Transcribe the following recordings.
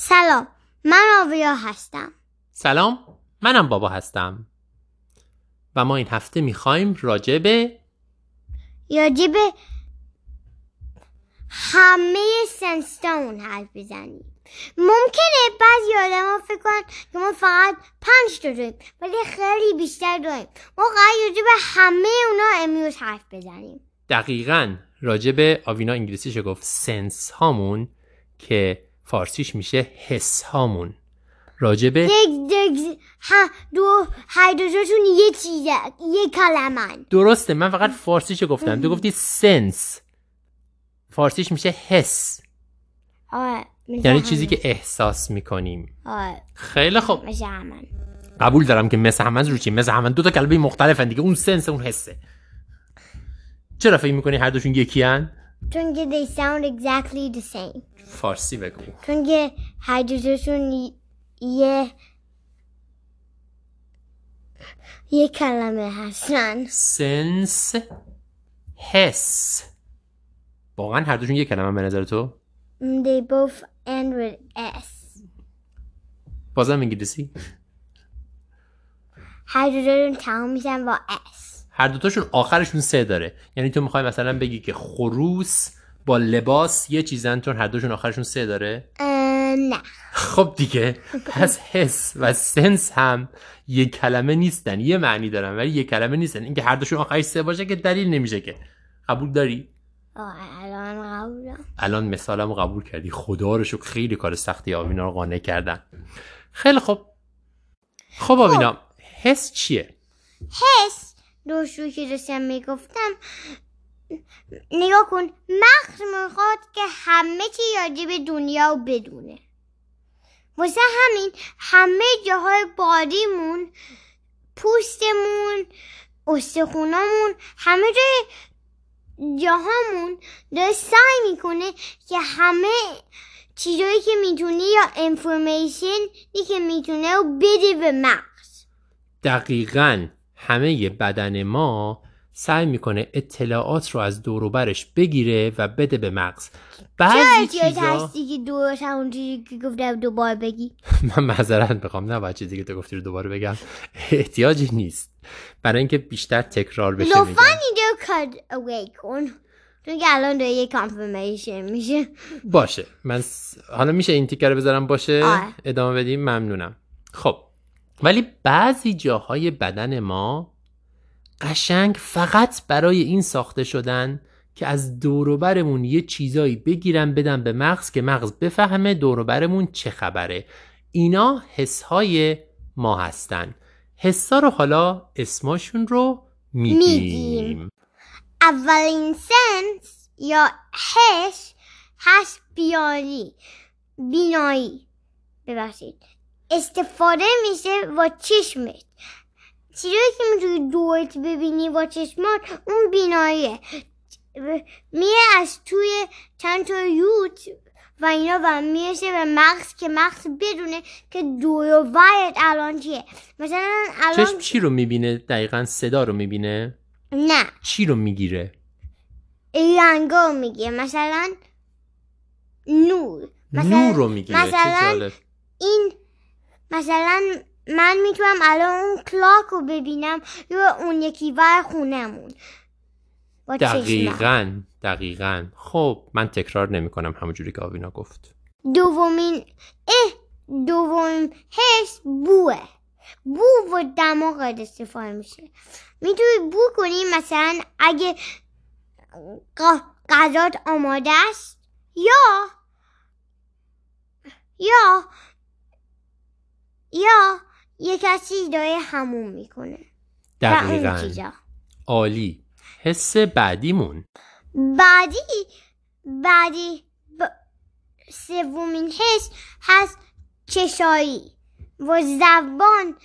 سلام من آویا هستم. سلام منم بابا هستم. و ما این هفته می‌خوایم راجع به راجع به همه سنستون حرف بزنیم. ممکنه بعضی آدم ها فکر کنن که ما فقط پنج تا داریم ولی خیلی بیشتر داریم. ما قرار راجع به همه اونا امروز حرف بزنیم. دقیقا راجع به آوینا انگلیسیش گفت سنس هامون که فارسیش میشه حس هامون. راجع به دگ دگ ها دو هر دوتاشون یه چیزه یه کلمن. درسته من فقط فارسیش گفتم. تو گفتی سنس. فارسیش میشه حس. مثل یعنی. چیزی که احساس می‌کنیم. آره خیلی خوب. قبول دارم که مثل همه رو چی؟ مثل همه دو تا کلمه مختلفن دیگه. اون سنس اون حسه. چرا فکر می‌کنی هر دوشون یکی هن؟ چون که they sound exactly the same. فارسی بگو. چون که هر دوتاشون یه یه کلمه هستن. سنس حس واقعا هر دوشون یک کلمه به نظر تو؟ Mm, they both end with S. بازم انگلیسی؟ هر دوتاشون تمام میشن با S. هر دوتاشون آخرشون سه داره. یعنی تو می‌خوای مثلا بگی که خروس با لباس یه چیزن چون هر دوشون آخرشون سه داره؟ نه. خب دیگه پس حس و سنس هم یک کلمه نیستن. یه معنی دارن ولی یک کلمه نیستن. اینکه هر دوشون آخرش سه باشه که دلیل نمیشه که. قبول داری؟ الان قبولم. الان مثالمو قبول کردی. خدا رو شکر خیلی کار سختی آوینا رو قانع کردن. خیلی خوب خب آوینا حس چیه؟ حس. دوشو که داشتم می‌گفتم نگاه کن مغز می‌خواد که همه چی به دنیا رو بدونه. واسه همین همه جاهای بادیمون پوستمون استخونامون همه جای جاهامون داره سعی می‌کنه که همه چیزایی که می‌تونه یا انفورمیشن که می‌تونه رو بده به مغز. دقیقا همه بدن ما سعی می‌کنه اطلاعات رو از دور و برش بگیره و بده به مغز. بعضی چیزا هستی که دورش چیزی که گفتم دوباره بگی؟ من معذرت می‌خوام نه چیزی که تو گفتی رو دوباره بگم. احتیاجی نیست. برای اینکه بیشتر تکرار بشه لطفا اینجا کد اوی کن. چون که الان داره یه کانفرمیشن میشه. باشه. من س- حالا میشه این تیکر بذارم باشه؟ آره. ادامه بدیم؟ ممنونم. خب. ولی بعضی جاهای بدن ما قشنگ فقط برای این ساخته شدن که از دوروبرمون یه چیزایی بگیرن بدن به مغز که مغز بفهمه دوروبرمون چه خبره. اینا حسهای ما هستن. حسا رو حالا اسماشون رو میگیم. میگیم. اولین سنس یا حس هست بیانی بینایی. ببخشید. استفاده میشه با چشمت چیزایی که می‌تونی دورت ببینی با چشمات اون بیناییه. میره از توی چند تا یوت و اینا و می‌رسه به مغز که مغز بدونه که دور و الان چیه. مثلا الان چشم چی رو می‌بینه؟ دقیقا صدا رو می‌بینه؟ نه. چی رو می‌گیره؟ رنگا میگه مثلا نور. مثلا نور رو می‌گیره. مثلا این مثلا من می‌تونم الان اون کلاک رو ببینم یا اون یکی ور خونمون با چشمم. دقیقا دقیقا. خب من تکرار نمی کنم همونجوری که آوینا گفت. دومین اه دومین حس بوه. بو و دماغت استفاده میشه. می‌تونی بو کنی مثلا اگه غذات آماده است یا یا یا یه کسی داره همون می‌کنه. و اون دقیقا عالی. حس بعدیمون. بعدی بعدی ب... سومین حس هست چشایی. و زبان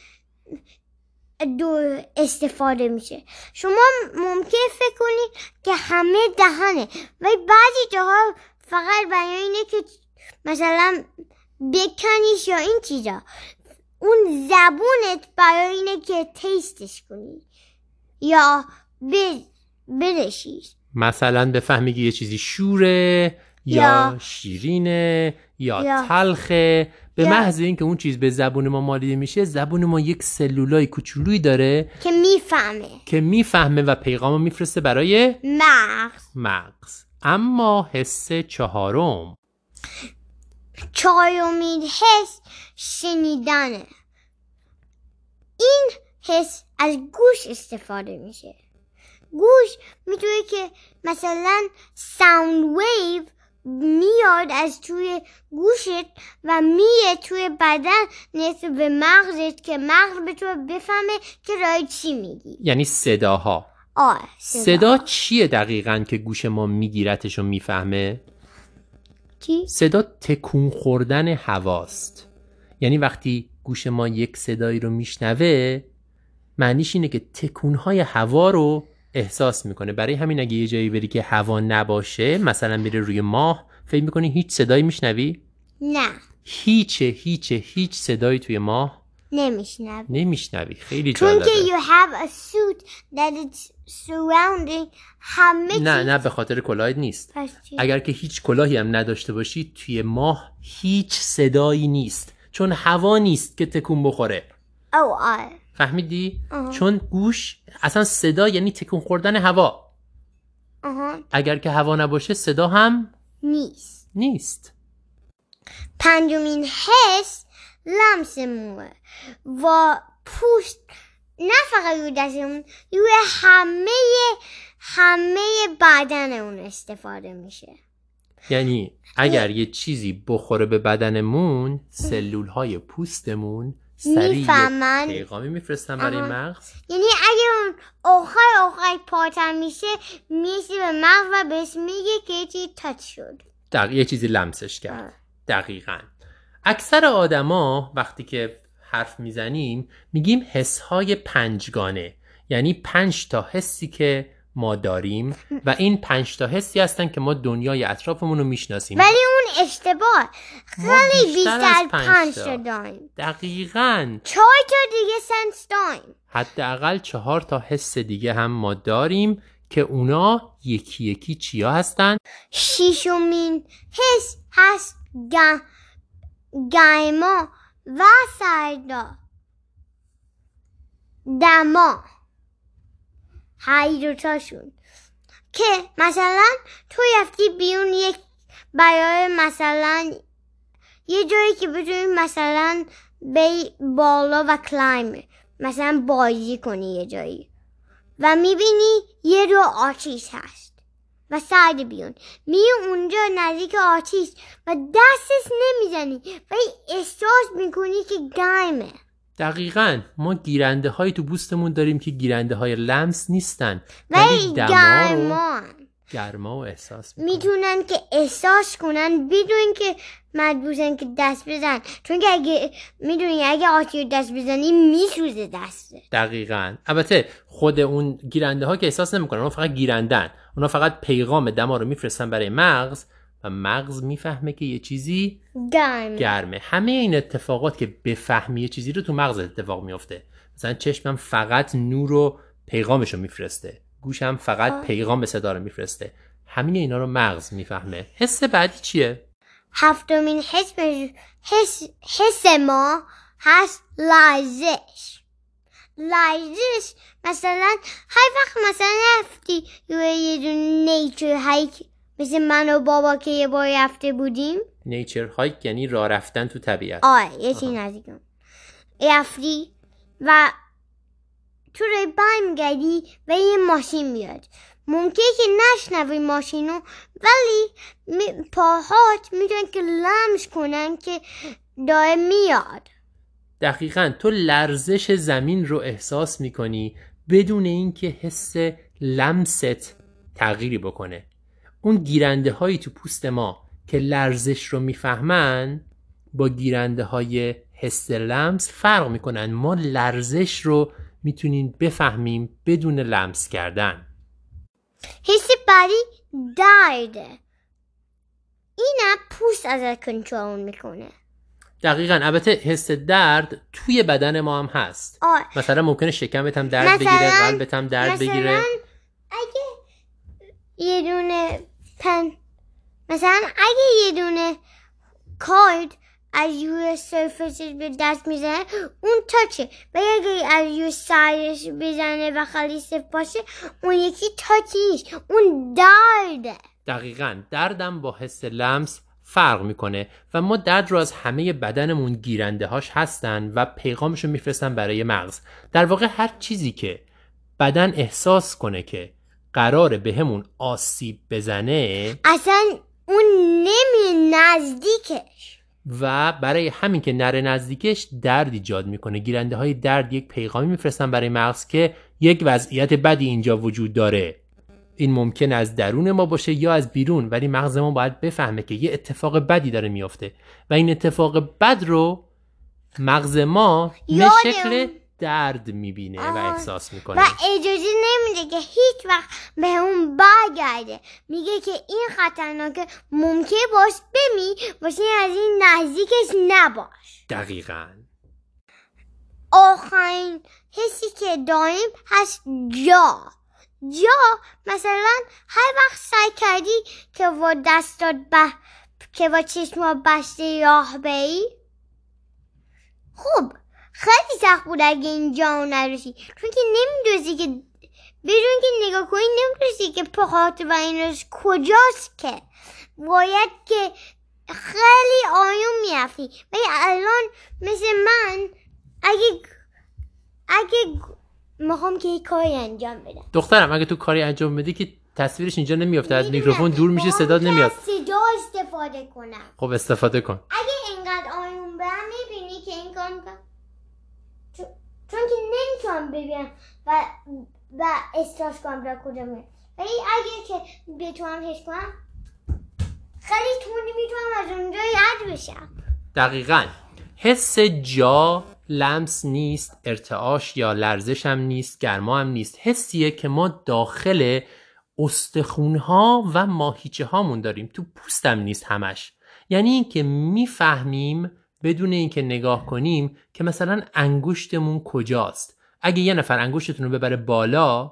دو استفاده میشه. شما ممکن فکر کنید که همه دهنه. ولی بعضی جاها فقط برای اینه که مثلا بکنیش یا این چیزا. اون زبونت برای اینه که تیستش کنی. یا ب... بدشیش مثلا بفهمی که یه چیزی شوره یا یا- شیرینه یا یا- تلخه. به یا- محض اینکه اون چیز به زبون ما مالیده میشه زبون ما یک سلولای کوچولویی داره که می‌فهمه. که می‌فهمه و پیغامو میفرسته برای مغز. مغز. اما حس چهارم. چهارمین حس شنیدنه. این حس از گوش استفاده میشه. گوش می‌تونه که مثلا ساوند ویو میاد از توی گوشت و میه توی بدن نصف به مغزت که مغز بتونه بفهمه که رای چی میگی. یعنی صداها. آه صدا چیه دقیقا که گوش ما میگیرتش و می‌فهمه؟ چی؟ صدا تکون خوردن هواست. یعنی وقتی گوش ما یک صدایی رو میشنوه معنیش اینه که تکونهای هوا رو احساس می‌کنه. برای همین اگه یه جایی بری که هوا نباشه مثلا بری روی ماه فکر می‌کنی هیچ صدایی میشنوی؟ نه. هیچه هیچه هیچ صدایی توی ماه نمیشنوی. نمیشنوی. خیلی چون جالبه. که you have a suit that it's surrounding همه نه. نه به خاطر کلاهت نیست؟ اگر که هیچ کلاهی هم نداشته باشی توی ماه هیچ صدایی نیست. چون هوا نیست که تکون بخوره. او آه فهمیدی؟ آها. چون گوش اصلا صدا یعنی تکون خوردن هوا. آها. اگر که هوا نباشه صدا هم نیست. نیست. پنجمین حس لمس موه و پوست نه فقط روی دستمون روی همه همه بدن اون استفاده میشه. یعنی اگر یه چیزی بخوره به بدنمون سلول های پوستمون سریع پیغامی میفرستن برای. مغز. یعنی اگه اون آخر آخر پاتر میشه میشه به مغز و بهش میگه که یه چیزی تاچ شد. دق... یه چیزی لمسش کرد. آه. دقیقا. اکثر آدما وقتی که حرف می‌زنیم میگیم حس های پنجگانه. یعنی پنج تا حسی که ما داریم و این پنج تا حسی هستن که ما دنیای اطرافمون رو می‌شناسیم. ولی اون اشتباه. خیلی بیشتر از از پنج تا. داریم. دقیقا. چهار تا دیگه سنس داریم. حداقل چهار تا حس دیگه هم ما داریم که اونا یکی یکی چیا هستن؟ شیشمین حس هست گ- گرما و سردا دما. هر دوتاشون که مثلا تو رفتی بیرون یک برای مثلا یه جایی که بتونی مثلا بی بالا و کلایم مثلا بازی کنی یه جایی. و می‌بینی یه رو آتیش هست. و سرد بیون میری اونجا نزدیک آتیش و دستش نمی‌زنی ولی احساس می‌کنی که گرمه. دقیقا. ما گیرنده های تو بوستمون داریم که گیرنده های لمس نیستن. ولی دما گرما و احساس می‌کنن می‌تونن که احساس کنن بدون که مجبورن که دست بزن چون که اگه می‌دونی اگه آتیش رو دست بزنی میسوزه دسته دقیقا. البته خود اون گیرنده ها که احساس نمی‌کنن اونا فقط گیرندن اونا فقط پیغام دما رو میفرستن برای مغز و مغز می‌فهمه که یه چیزی گرم گرمه. همه این اتفاقات که بفهمی یه چیزی رو تو مغز اتفاق میفته مثلا چشمم فقط نور و پیغامش رو میفرسته. گوشم فقط آه. پیغام صدا رو میفرسته. همین اینا رو مغز می‌فهمه. حس بعدی چیه؟ هفتمین حس حس, حس ما هست لرزش لرزش مثلا هر وقت مثلا رفتی روی یه دونه nature hike مثل من و بابا که یه بار رفته بودیم. nature hike یعنی راه رفتن تو طبیعت. آره یه چی نزدیکم. رفتی و تو روی برمیگردی و یه ماشین میاد. ممکنه که نشنوی ماشینو ولی پاهات می‌تونن که لمس کنن که داره میاد. دقیقا تو لرزش زمین رو احساس می‌کنی بدون اینکه حس لمست تغییری بکنه. اون گیرنده هایی تو پوست ما که لرزش رو می‌فهمن با گیرنده های حس لمس فرق می‌کنن. ما لرزش رو می‌تونیم بفهمیم بدون لمس کردن. حس بعدی درده اینم پوست ازت کنترل می‌کنه. دقیقا البته حس درد توی بدن ما هم هست. آه. مثلا ممکنه شکمت هم درد مثلا- بگیره قلبت هم درد مثلا بگیره. اگه یه دونه پن مثلا اگه یه دونه کارد از روی سرفسش به دست می‌زنه اون تاچه و اگه از روی سرش بزنه و خیلی سفت باشه اون یکی تاچ نیست اون درده دقیقا دردم با حس لمس فرق می‌کنه و ما درد رو از همه بدنمون گیرنده هاش هستن و پیغامشو میفرستن برای مغز. در واقع هر چیزی که بدن احساس کنه که قراره بهمون آسیب بزنه اصلا اون نمی نزدیکش. و برای همین که نره نزدیکش درد ایجاد می‌کنه. گیرنده های درد یک پیغامی میفرستن برای مغز که یک وضعیت بدی اینجا وجود داره. این ممکن از درون ما باشه یا از بیرون ولی مغز ما باید بفهمه که یه اتفاق بدی داره میافته. و این اتفاق بد رو مغز ما به شکل درد می‌بینه و. احساس می‌کنه. و اجازه نمیده که هیچ وقت به اون برگرده. میگه که این خطرناکه ممکن باش بمی واسه از این نزدیکش نباش. دقیقا. آخرین حسی که داریم هست جا. جا مثلا هر وقت سعی کردی که با دستات به که با چشما بسته راه بری خب خیلی سخت بود اگه اینجا نرسی. چون که نمیدوزی که بدون که نگاه کنی نمیدوزی که پاهات و اینش کجاست که. باید که خیلی آیون می‌رفتی. ولی الان مثل من اگه اگه می‌خوام که یک کاری انجام بدم. دخترم اگه تو کاری انجام بدی که تصویرش اینجا نمیافته از میکروفون دور میشه باید نمیاد. صدا استفاده کنم. خب استفاده کن. اگه اینقدر آیون برم می‌بینی که این کار چون, که نمی‌تونم ببینم و و احساس کنم در کجا میرم ولی اگه که بتونم حس کنم خیلی تونی می‌تونم از اونجا یاد بشم. دقیقا. حس جا لمس نیست ارتعاش یا لرزش هم نیست گرما هم نیست. حسیه که ما داخل استخونها و ماهیچه هامون داریم. تو پوستم نیست همش. یعنی اینکه می‌فهمیم بدون اینکه نگاه کنیم که مثلا انگشتمون کجاست. اگه یه نفر انگشتتون رو ببره بالا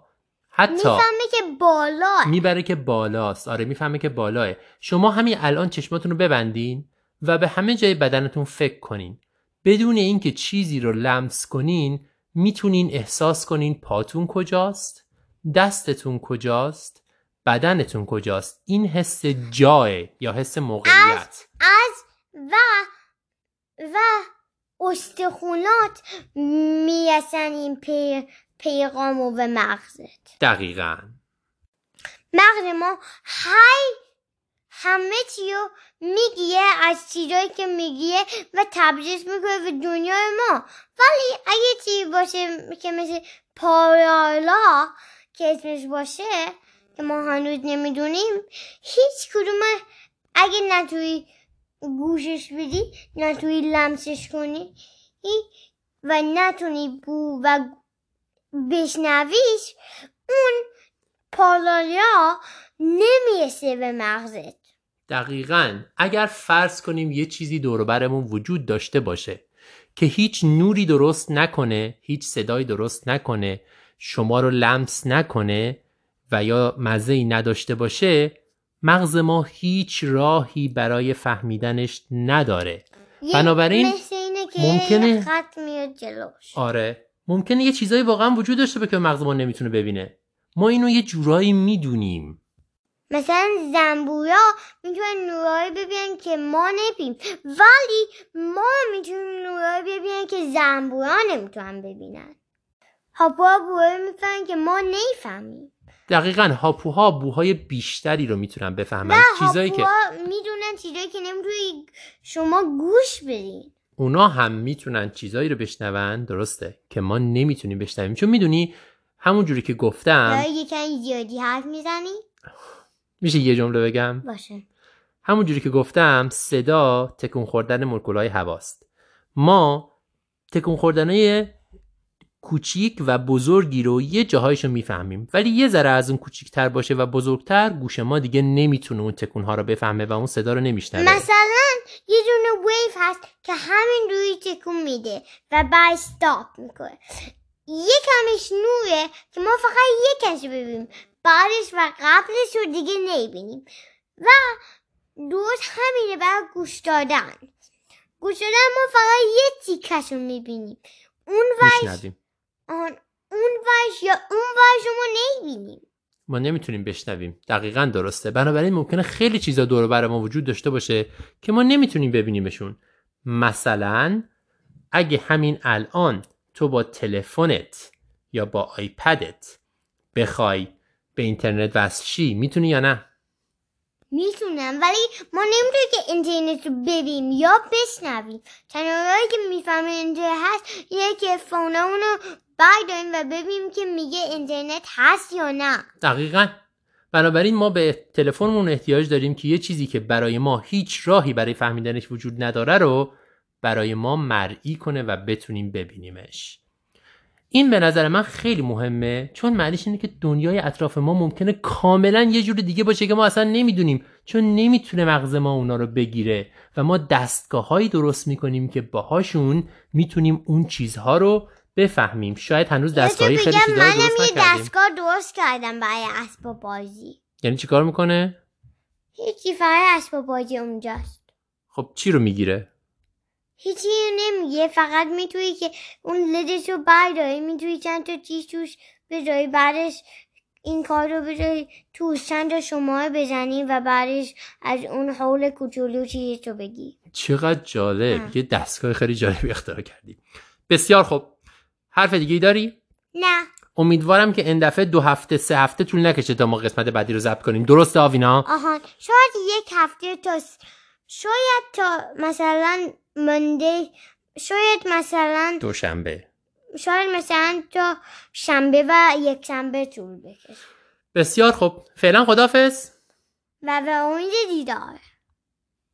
حتی می‌فهمه که بالا می‌بره که بالاست. آره می‌فهمه که بالاه. شما همین الان چشماتون رو ببندین و به همه جای بدنتون فکر کنین. بدون اینکه چیزی رو لمس کنین می‌تونین احساس کنین پاتون کجاست دستتون کجاست بدنتون کجاست. این حس جاه یا حس موقعیت. از و و استخونات می‌رسن این پی پیغامو به مغزت. دقیقا. مغز ما هی همه چی رو میگیه از چیزایی که میگیه و تبدیلش می‌کنه به دنیای ما. ولی اگه چیزی باشه که مثل پارالا که اسمش باشه که ما هنوز نمی‌دونیم هیچ کدوم اگه نتوی گوشش بدی نتوی لمسش کنی. و نتونی بو و بشنویش اون پالالیا نمی‌رسه به مغزت. دقیقا. اگر فرض کنیم یه چیزی دور و برمون وجود داشته باشه که هیچ نوری درست نکنه هیچ صدایی درست نکنه شما رو لمس نکنه و یا مزه ای نداشته باشه مغز ما هیچ راهی برای فهمیدنش نداره. بنابراین ممکنه- خط میاد جلوش. آره. ممکنه یه چیزایی واقعا وجود داشته باشه که مغز ما نمی‌تونه ببینه. ما اینو یه جورایی می‌دونیم. مثلا زنبورا می‌تونن نورایی ببینن که ما نبینیم ولی ما می‌تونیم نورایی ببینن که زنبورا نمی‌تونن ببینن. هاپوها بوهایی می‌فهمن که ما نیفهمیم دقیقا هاپوها بوهای بیشتری رو می‌تونن بفهمن. چیزایی که می‌دونن چیزایی که نمی‌تونی شما گوش بدین. اونا هم می‌تونن چیزایی رو بشنون درسته که ما نمی‌تونیم بشنویم. چون می‌دونی همون جوری که گفتم یکم زیادی حرف می‌زنی؟ میشه یه جمله بگم؟ باشه. همون جوری که گفتم صدا تکون خوردن مولکولهای هواست. ما تکون خوردنهای کوچیک و بزرگی رو یه جاهایشو می‌فهمیم. ولی یه ذره از اون کوچیکتر باشه و بزرگتر گوش ما دیگه نمی‌تونه اون تکونها رو بفهمه و اون صدا رو نمیشنوه. مثلا یه دونه ویف هست که همین روی تکون میده و بعد استاپ می‌کنه. یکمش نوره که ما فقط یکش ببینیم. بعدش و قبلش رو دیگه نمی‌بینیم. و درست همینه برای گوش دادن. گوش دادن ما فقط یه تیکش رو می‌بینیم. اون میشنویم. آن اون وش یا اون وش ما نمی‌بینیم. ما نمی‌تونیم بشنویم. دقیقا درسته. بنابراین ممکنه خیلی چیزا دور و بر ما وجود داشته باشه که ما نمی‌تونیم ببینیمشون. مثلا اگه همین الان تو با تلفنت یا با آیپدت بخوای به اینترنت وصل شی می‌تونی یا نه؟ می‌تونم ولی ما نمی‌تونیم که اینترنت رو ببینیم یا بشنویم. تنهایی که می‌فهمه اینجا هست یه که فونمون رو برداریم و ببینیم که میگه اینترنت هست یا نه. دقیقا. بنابراین ما به تلفنمون احتیاج داریم که یه چیزی که برای ما هیچ راهی برای فهمیدنش وجود نداره رو برای ما مرئی کنه و بتونیم ببینیمش. این به نظر من خیلی مهمه چون معنیش اینه که دنیای اطراف ما ممکنه کاملا یه جور دیگه باشه که ما اصلا نمی‌دونیم چون نمی‌تونه مغز ما اونا رو بگیره و ما دستگاه هایی درست می‌کنیم که باهاشون می‌تونیم اون چیزها رو بفهمیم. شاید هنوز دستگاهی خیلی رو منم درست یه دستگاه درست کردم برای اسباب بازی. یعنی چیکار می‌کنه؟ هیچی فقط اسباب بازی اونجاست. خب چی رو می‌گیره؟ هیچی نمیگه فقط می‌تونی که اون لدش رو برداری می‌تونی چند تا چیز توش بذاری بعدش این کار رو بذاری توش چند تا شماره بزنی و بعدش از اون حول کوچولو چیزش رو بگی. چقدر جالب. اه. یه دستگاه خیلی جالبی اختراع کردی. بسیار خوب. حرف دیگه ای داری؟ نه. امیدوارم که این دفعه دو هفته سه هفته طول نکشه تا ما قسمت بعدی رو ضبط کنیم. درسته آوینا؟ آهان شاید یک هفته تا س- شاید تا مثلا منده شاید مثلا دوشنبه. شاید مثلا تا شنبه و یک شنبه طول بکشه. بسیار خوب. فعلا خدافظ و به امید دیدار.